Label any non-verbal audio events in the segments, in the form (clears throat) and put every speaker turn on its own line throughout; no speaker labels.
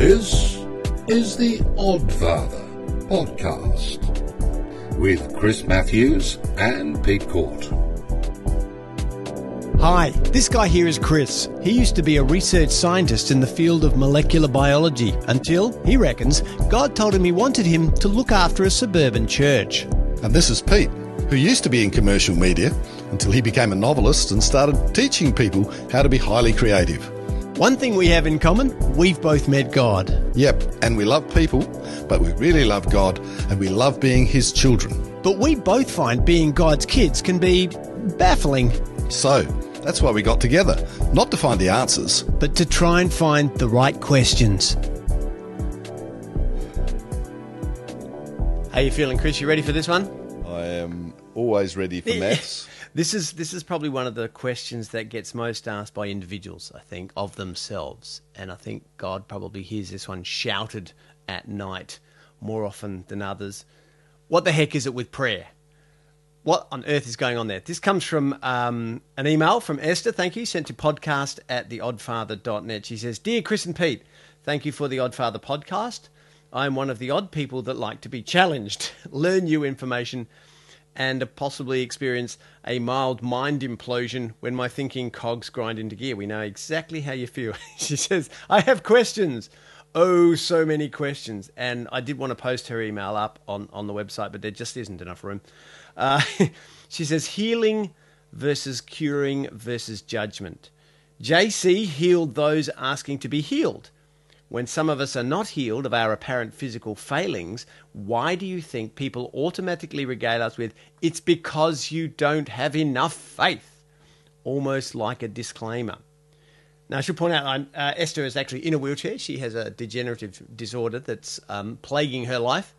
This is the Odd Father podcast with Chris Matthews and Pete Court.
Hi, this guy here is Chris. He used to be a research scientist in the field of molecular biology until, he reckons, God told him he wanted him to look after a suburban church.
And this is Pete, who used to be in commercial media until he became a novelist and started teaching people how to be highly creative.
One thing we have in common, we've both met God.
Yep, and we love people, but we really love God and we love being His children.
But we both find being God's kids can be baffling,
So, that's why we got together. Not to find the answers,
but to try and find the right questions. How you feeling, Chris? You ready for this one?
I am always ready for maths.
This is this is probably one of the questions that gets most asked by individuals, I think, of themselves. And I think God probably hears this one shouted at night more often than others. What the heck is it with prayer? What on earth is going on there? This comes from um, an email from Esther, thank you, sent to podcast at theoddfather.net. She says, Dear Chris and Pete, thank you for the Oddfather podcast. I'm one of the odd people that like to be challenged, (laughs) learn new information, and possibly experience a mild mind implosion when my thinking cogs grind into gear. We know exactly how you feel. (laughs) she says, I have questions. Oh, so many questions. And I did want to post her email up on, on the website, but there just isn't enough room. Uh, (laughs) she says, healing versus curing versus judgment. JC healed those asking to be healed. When some of us are not healed of our apparent physical failings, why do you think people automatically regale us with, it's because you don't have enough faith? Almost like a disclaimer. Now, I should point out, uh, Esther is actually in a wheelchair. She has a degenerative disorder that's um, plaguing her life.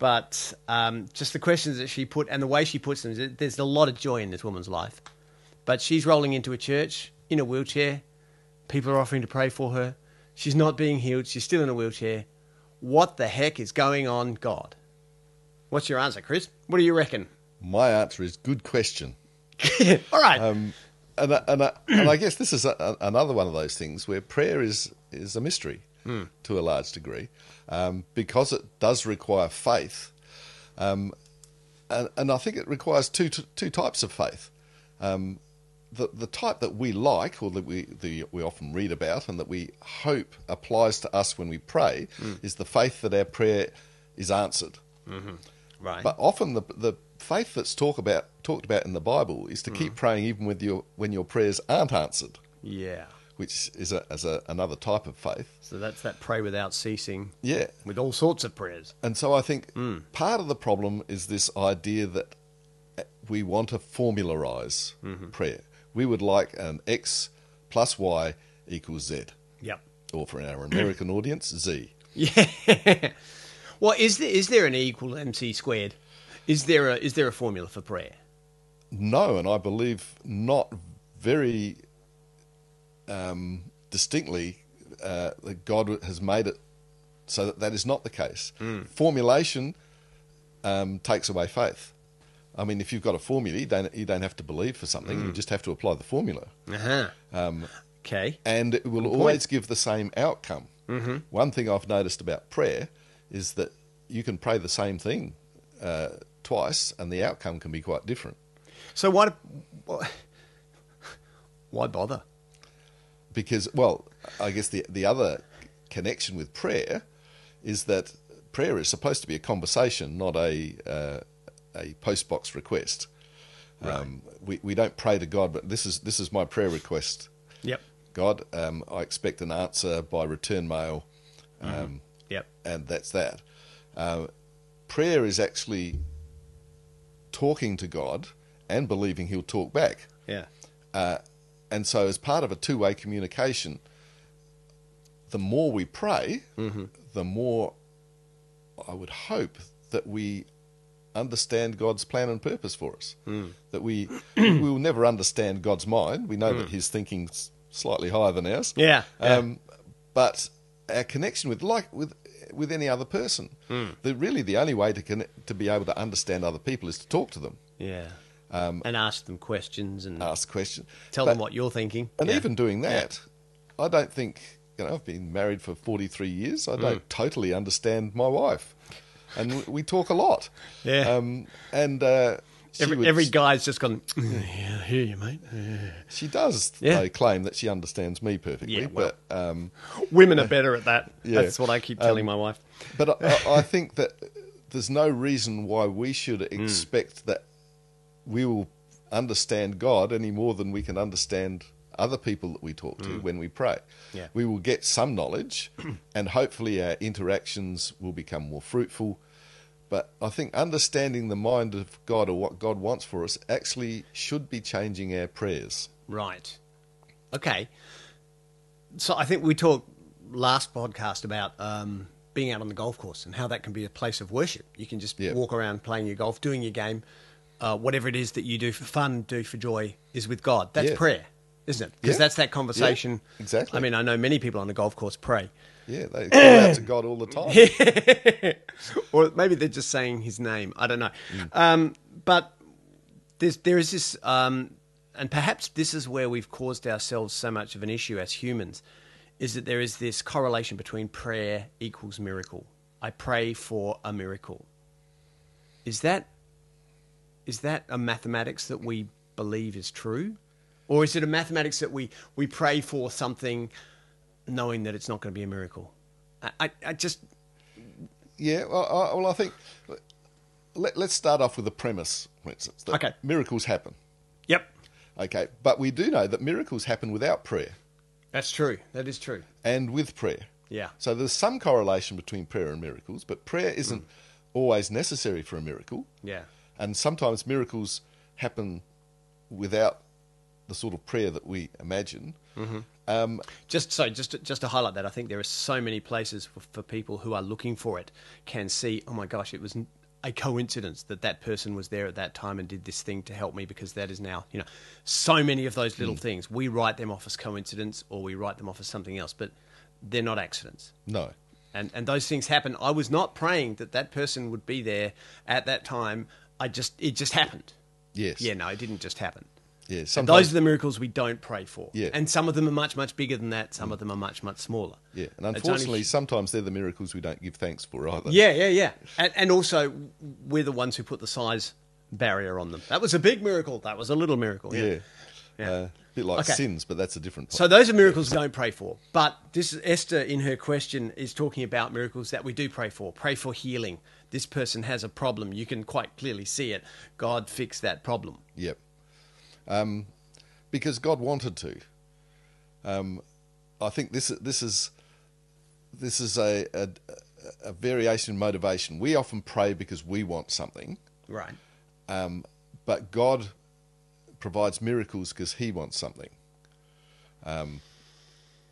But um, just the questions that she put and the way she puts them, there's a lot of joy in this woman's life. But she's rolling into a church in a wheelchair. People are offering to pray for her. She's not being healed. She's still in a wheelchair. What the heck is going on, God? What's your answer, Chris? What do you reckon?
My answer is good question. (laughs)
All right.
Um, and, I- and, I- (clears throat) and I guess this is a, another one of those things where prayer is, is a mystery to a large degree um, because it does require faith. Um, and, and I think it requires two, two types of faith. Um, the, the type that we like, or that we, the, we often read about, and that we hope applies to us when we pray, mm. is the faith that our prayer is answered. Mm-hmm.
right.
But often the the faith that's talk about talked about in the Bible is to keep mm. praying even with your when your prayers aren't answered,
yeah.
which is a, as a, another type of faith.
So that's that pray without ceasing
Yeah,
with all sorts of prayers.
and so I think mm. part of the problem is this idea that we want to formularize mm-hmm. prayer. We would like an X plus Y equals Z,
Yep.
or for our American audience, Z. (laughs)
Yeah. well, is there is there an E equal MC squared? Is there a is there a formula for prayer?
No, and I believe not very um, distinctly uh, that God has made it so that that is not the case. Formulation um, takes away faith. I mean, if you've got a formula, you don't, you don't have to believe for something, you just have to apply the formula.
Uh-huh.
Um,
Okay.
and it will always give the same outcome. Mm-hmm. One thing I've noticed about prayer is that you can pray the same thing uh, twice, and the outcome can be quite different.
So why why- (laughs) why bother?
because well i guess the the other connection with prayer is that prayer is supposed to be a conversation not a uh, a post box request um, we, we don't pray to god but this is this is my prayer request
Yep.
god um, i expect an answer by return mail um,
Mm-hmm. Yep.
and that's that uh, prayer is actually talking to god and believing he'll talk back
Yeah.
and so, as part of a two way communication, the more we pray, the more I would hope that we understand God's plan and purpose for us. That we we will never understand God's mind. We know that His thinking's slightly higher than ours.
Yeah, yeah.
Um, but our connection with like with with any other person, the really the only way to connect, to be able to understand other people is to talk to them,
Yeah. Um, and ask them questions and
ask questions,
tell
But-
them what you're thinking.
And
Yeah.
even doing that, I don't think you know, I've been married for 43 years. I
Mm.
don't totally understand my wife. And we, we talk a lot.
Yeah.
Um, and uh,
Every,
would-
every guy's just gone, yeah, (laughs) I hear you, mate. Yeah.
she does
Yeah.
though, claim that she understands me perfectly.
Yeah, well.
but um,
Women are (laughs) better at that.
Yeah.
That's what I keep telling my wife.
But (laughs) I, I think that there's no reason why we should
Hmm.
expect that we will understand God any more than we can understand other people that we talk to when we pray.
Yeah.
We will get some knowledge, (clears throat) and hopefully our interactions will become more fruitful. But I think understanding the mind of God or what God wants for us actually should be changing our prayers.
Right. Okay. So I think we talked last podcast about um, being out on the golf course and how that can be a place of worship. You can just
Yeah.
walk around playing your golf, doing your game, uh, whatever it is that you do for fun, do for joy, is with God. That's
Yeah.
prayer, isn't it? Because
Yeah.
that's that conversation.
Yeah, exactly.
I mean, I know many people on the golf course pray.
Yeah, they call out to God all the time. (laughs)
or maybe they're just saying his name. I don't know.
Mm.
Um, but there's, there is this, um, and perhaps this is where we've caused ourselves so much of an issue as humans, is that there is this correlation between prayer equals miracle. I pray for a miracle. Is that is that a mathematics that we believe is true, or is it a mathematics that we we pray for something, knowing that it's not going to be a miracle? I, I, I just
Yeah, well, I, well, I think let, let's start off with the premise, for instance, that
Okay.
miracles happen.
Yep.
Okay, but we do know that miracles happen without prayer
That's true. That is true.
and with prayer.
Yeah.
So there's some correlation between prayer and miracles, but prayer isn't always necessary for a miracle,
Yeah.
and sometimes miracles happen without the sort of prayer that we imagine. Um,
Just so, just to, just to highlight that, I think there are so many places for, for people who are looking for it can see. Oh my gosh, it was a coincidence that that person was there at that time and did this thing to help me because that is now, you know, so many of those little things. We write them off as coincidence or we write them off as something else, but they're not accidents.
no.
and and those things happen. I was not praying that that person would be there at that time. I just it just happened.
Yes.
Yeah, no, it didn't just happen.
Yeah.
And
Sometimes.
those are the miracles we don't pray for.
Yeah.
And some of them are much much bigger than that. Some of them are much much smaller.
yeah. And
It's only-
unfortunately, sometimes they're the miracles we don't give thanks for either.
yeah, yeah, yeah. (laughs) And, and also, we're the ones who put the size barrier on them. That was a big miracle. That was a little miracle. Yeah.
Yeah.
Yeah.
Uh, a bit like
Okay.
sins, but that's a different.
So those are miracles we don't pray for. But this is Esther in her question is talking about miracles that we do pray for. Pray for healing. This person has a problem. You can quite clearly see it. God fix that problem.
Yep. Um, because God wanted to. Um, I think this this is this is a, a a variation in motivation. We often pray because we want something,
Right.
um, but God provides miracles because He wants something. Um,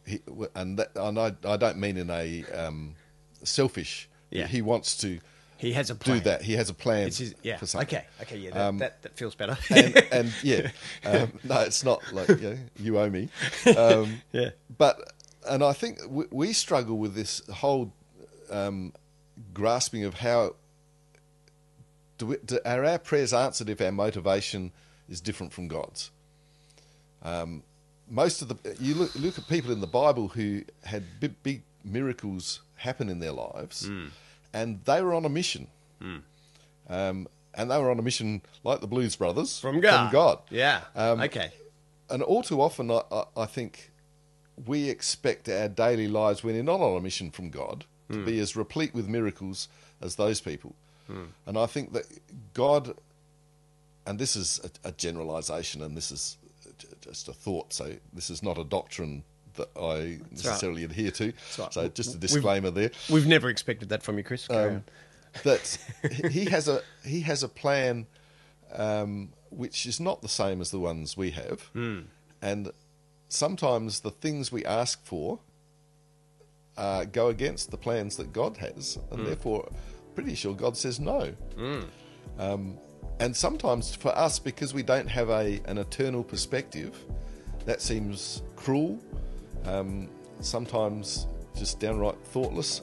he, and that, and I, I don't mean in a um, selfish.
Yeah.
He wants to
He has a plan.
do that. He has a plan
his, yeah.
for something.
Okay. Okay. Yeah. That,
Um,
that, that feels better.
and, and (laughs) yeah, um, no, it's not like you, know, you owe me. Um, (laughs)
Yeah.
But and I think we, we struggle with this whole um, grasping of how do, we, do are our prayers answered if our motivation is different from God's. Um, most of the you look, look at people in the Bible who had big, big miracles happen in their lives,
Hmm.
And they were on a mission. Um, and they were on a mission like the Blues Brothers
From God.
From God.
Yeah.
Um,
okay.
And all too often, I, I, I think we expect our daily lives when we're not on a mission from God to be as replete with miracles as those people. And I think that God, and this is a, a generalization, and this is just a thought, so this is not a doctrine that I necessarily adhere to.
right.
So just a
We've-
disclaimer there.
We've never expected that from you, Chris.
Um, that (laughs) he has a he has a plan um, which is not the same as the ones we have, and sometimes the things we ask for uh, go against the plans that God has, and therefore, pretty sure God says no. Um, and sometimes for us, because we don't have a an eternal perspective, that seems cruel. Um, sometimes just downright thoughtless,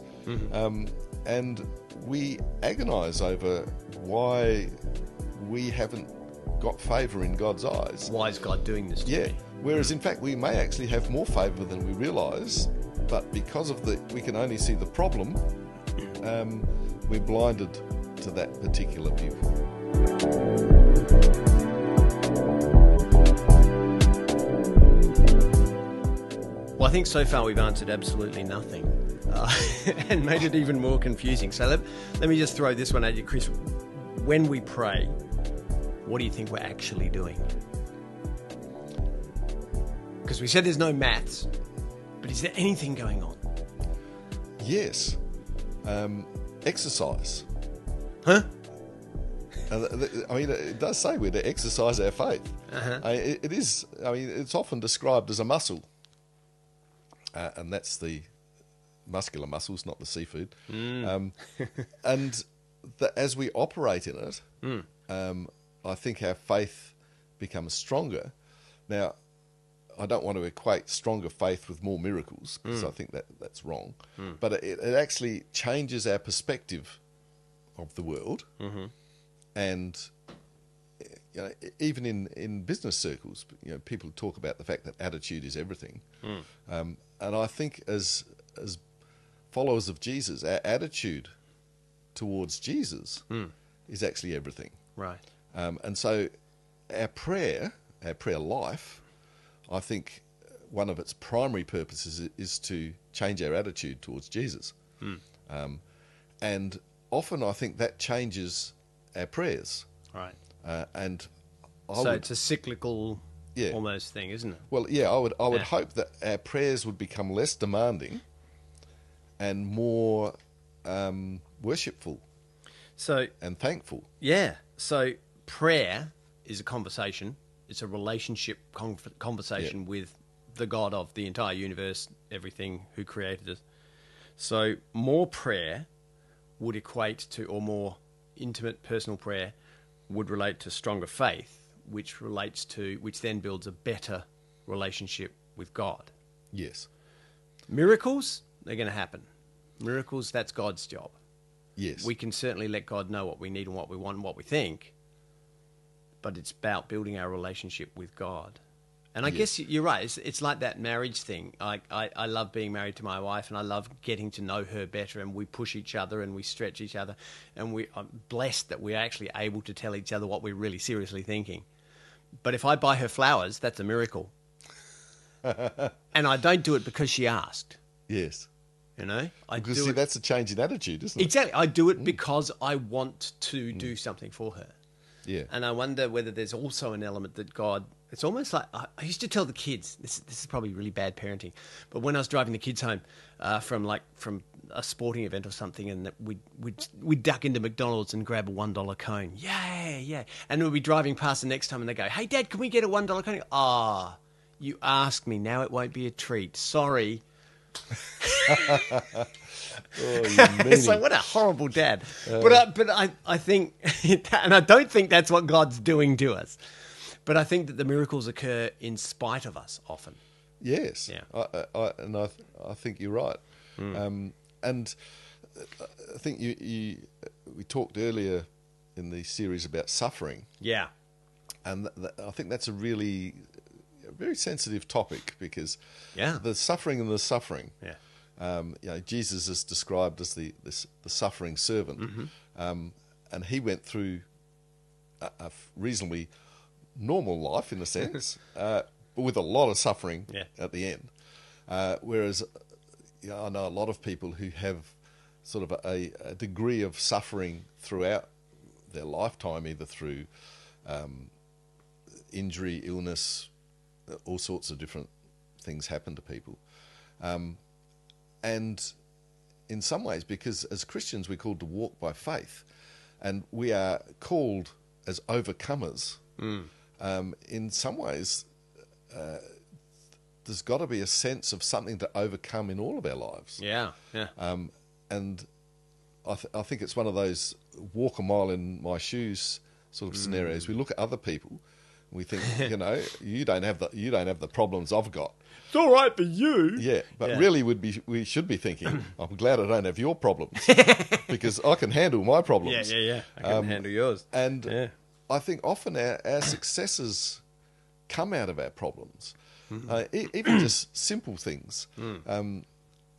um, and we agonise over why we haven't got favour in God's eyes.
Why is God doing this to
Yeah.
me?
Whereas in fact we may actually have more favour than we realise but because of the we can only see the problem, um, we're blinded to that particular view.
Well, I think so far we've answered absolutely nothing uh, (laughs) and made it even more confusing. So let, let me just throw this one at you, Chris. When we pray, what do you think we're actually doing? Because we said there's no maths, but is there anything going on?
Yes, um, exercise.
Huh?
And th- th- I mean, it does say we're to exercise our faith.
Uh-huh.
I, it is. I mean, it's often described as a muscle, uh, and that's the muscular muscles, not the seafood. Um, (laughs) and that as we operate in it, um, I think our faith becomes stronger. Now, I don't want to equate stronger faith with more miracles because I think that that's wrong. But it, it actually changes our perspective of the world, and you know, even in, in business circles, you know, people talk about the fact that attitude is everything. Um, and I think as as followers of Jesus, our attitude towards Jesus is actually everything.
Right.
Um, and so our prayer, our prayer life, I think one of its primary purposes is, is to change our attitude towards Jesus. Um, and often I think that changes our prayers.
Right.
Uh, and I
so
would,
it's a cyclical
Yeah.
almost thing, isn't it?
well, yeah, I would, I would
Yeah.
hope that our prayers would become less demanding and more um, worshipful
So
and thankful.
Yeah. So prayer is a conversation. It's a relationship con- conversation with the God of the entire universe, everything who created us. So more prayer would equate to, or more intimate personal prayer would relate to stronger faith, which relates to, which then builds a better relationship with God.
Yes,
Miracles, they're going to happen. Miracles, that's God's job
yes.
we can certainly let God know what we need and what we want and what we think, but it's about building our relationship with God. And I
Yes.
guess you're right. It's, it's like that marriage thing. I, I, I love being married to my wife, and I love getting to know her better. And we push each other, and we stretch each other, and we I'm blessed that we're actually able to tell each other what we're really seriously thinking. But if I buy her flowers, that's a miracle. (laughs) and I don't do it because she asked.
yes.
You know, I
Because
do
see,
it
that's a change in attitude, isn't it?
Exactly. I do it mm. because I want to mm. do something for her.
Yeah.
And I wonder whether there's also an element that God. It's almost like I, I used to tell the kids. This, this is probably really bad parenting, but when I was driving the kids home uh, from like from a sporting event or something, and that we'd we'd we'd duck into McDonald's and grab a one dollar cone. Yeah, yeah. And we'd be driving past the next time, and they go, "Hey, Dad, can we get a one dollar cone?" Ah, you asked me. Now it won't be a treat. Sorry. (laughs)
Oh, (laughs)
it's like what a horrible dad. but I, but I, I think, (laughs) and I don't think that's what God's doing to us. But I think that the miracles occur in spite of us often.
Yes.
Yeah.
I, I, and I, I think you're right. Um, and I think you, you, we talked earlier in the series about suffering,
Yeah.
and th- th- I think that's a really, a very sensitive topic because
Yeah.
the suffering and the suffering.
Yeah.
Um, you know, Jesus is described as the the, the suffering servant,
Mm-hmm.
um, and he went through a, a reasonably normal life in a sense, (laughs) uh, but with a lot of suffering
Yeah.
at the end. Uh, whereas, you know, I know a lot of people who have sort of a, a degree of suffering throughout their lifetime, either through um, injury, illness, all sorts of different things happen to people. Um, and in some ways, because as Christians we're called to walk by faith, and we are called as overcomers. Um, in some ways, uh, there's got to be a sense of something to overcome in all of our lives.
Yeah. Yeah.
Um, and I, th- I think it's one of those walk a mile in my shoes sort of scenarios. We look at other people, and we think, (laughs) you know, you don't have the you don't have the problems I've got.
It's all right for you.
Yeah, but
Yeah.
really, would be we should be thinking, (clears throat) I'm glad I don't have your problems (laughs) because I can handle my problems.
Yeah. Yeah. Yeah. I can handle yours.
And
Yeah.
I think often our, our successes come out of our problems, uh, e- even just (clears throat) simple things. Um,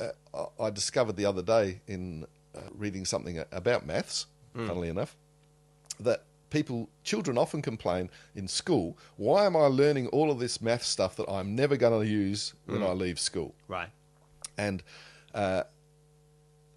uh, I discovered the other day in uh, reading something about maths, funnily enough, that people, children often complain in school, why am I learning all of this math stuff that I'm never going to use when I leave school?
Right.
And uh,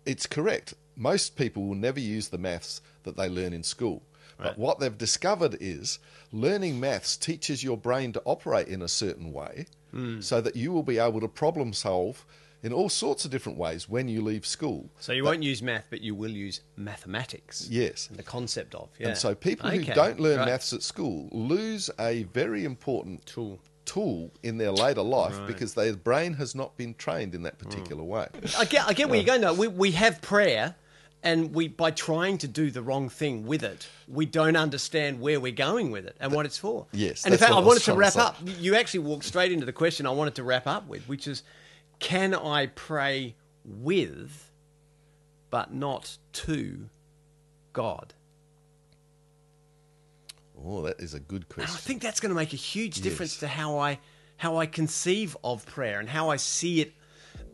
it's correct. Most people will never use the maths that they learn in school.
Right.
But what they've discovered is learning maths teaches your brain to operate in a certain way
Hmm.
so that you will be able to problem solve in all sorts of different ways when you leave school.
So you won't use math, but you will use mathematics.
Yes.
And the concept of. Yeah.
And so people who don't learn
Right.
maths at school lose a very important
Tool.
tool in their later life
Right.
because their brain has not been trained in that particular way.
I get, I get where you're going though. We, we have prayer, and we by trying to do the wrong thing with it, we don't understand where we're going with it and what it's for.
Yes,
And in fact, I
I
wanted to
trying to
wrap up. You actually walked straight into the question I wanted to wrap up with, which is, can I pray with, but not to, God?
Oh, that is a good
And I think that's going to make a huge difference
Yes.
to how I how I conceive of prayer and how I see it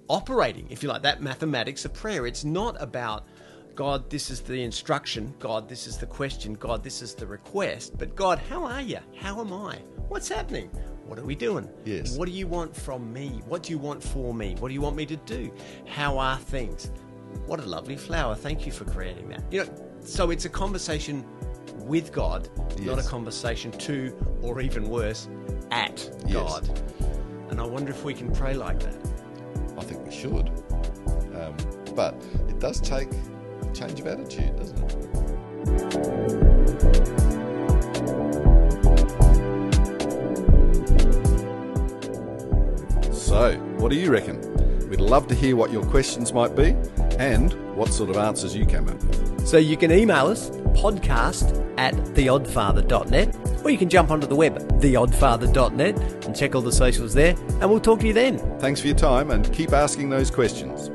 operating, if you like, that mathematics of prayer. It's not about God, this is the instruction, God, this is the question, God, this is the request, but God, how are you? How am I? What's happening? What are we doing?
Yes.
What do you want from me? What do you want for me? What do you want me to do? How are things? What a lovely flower. Thank you for creating that. You know, so it's a conversation with God, not a conversation to, or even worse, at
Yes.
God. And I wonder if we can pray like that.
I think we should. Um, but it does take change of attitude, doesn't it? So, what do you reckon? We'd love to hear what your questions might be and what sort of answers you came up with.
So you can email us, podcast at theoddfather.net, or you can jump onto the web, theoddfather.net, and check all the socials there, and we'll talk to you then.
Thanks for your time and keep asking those questions.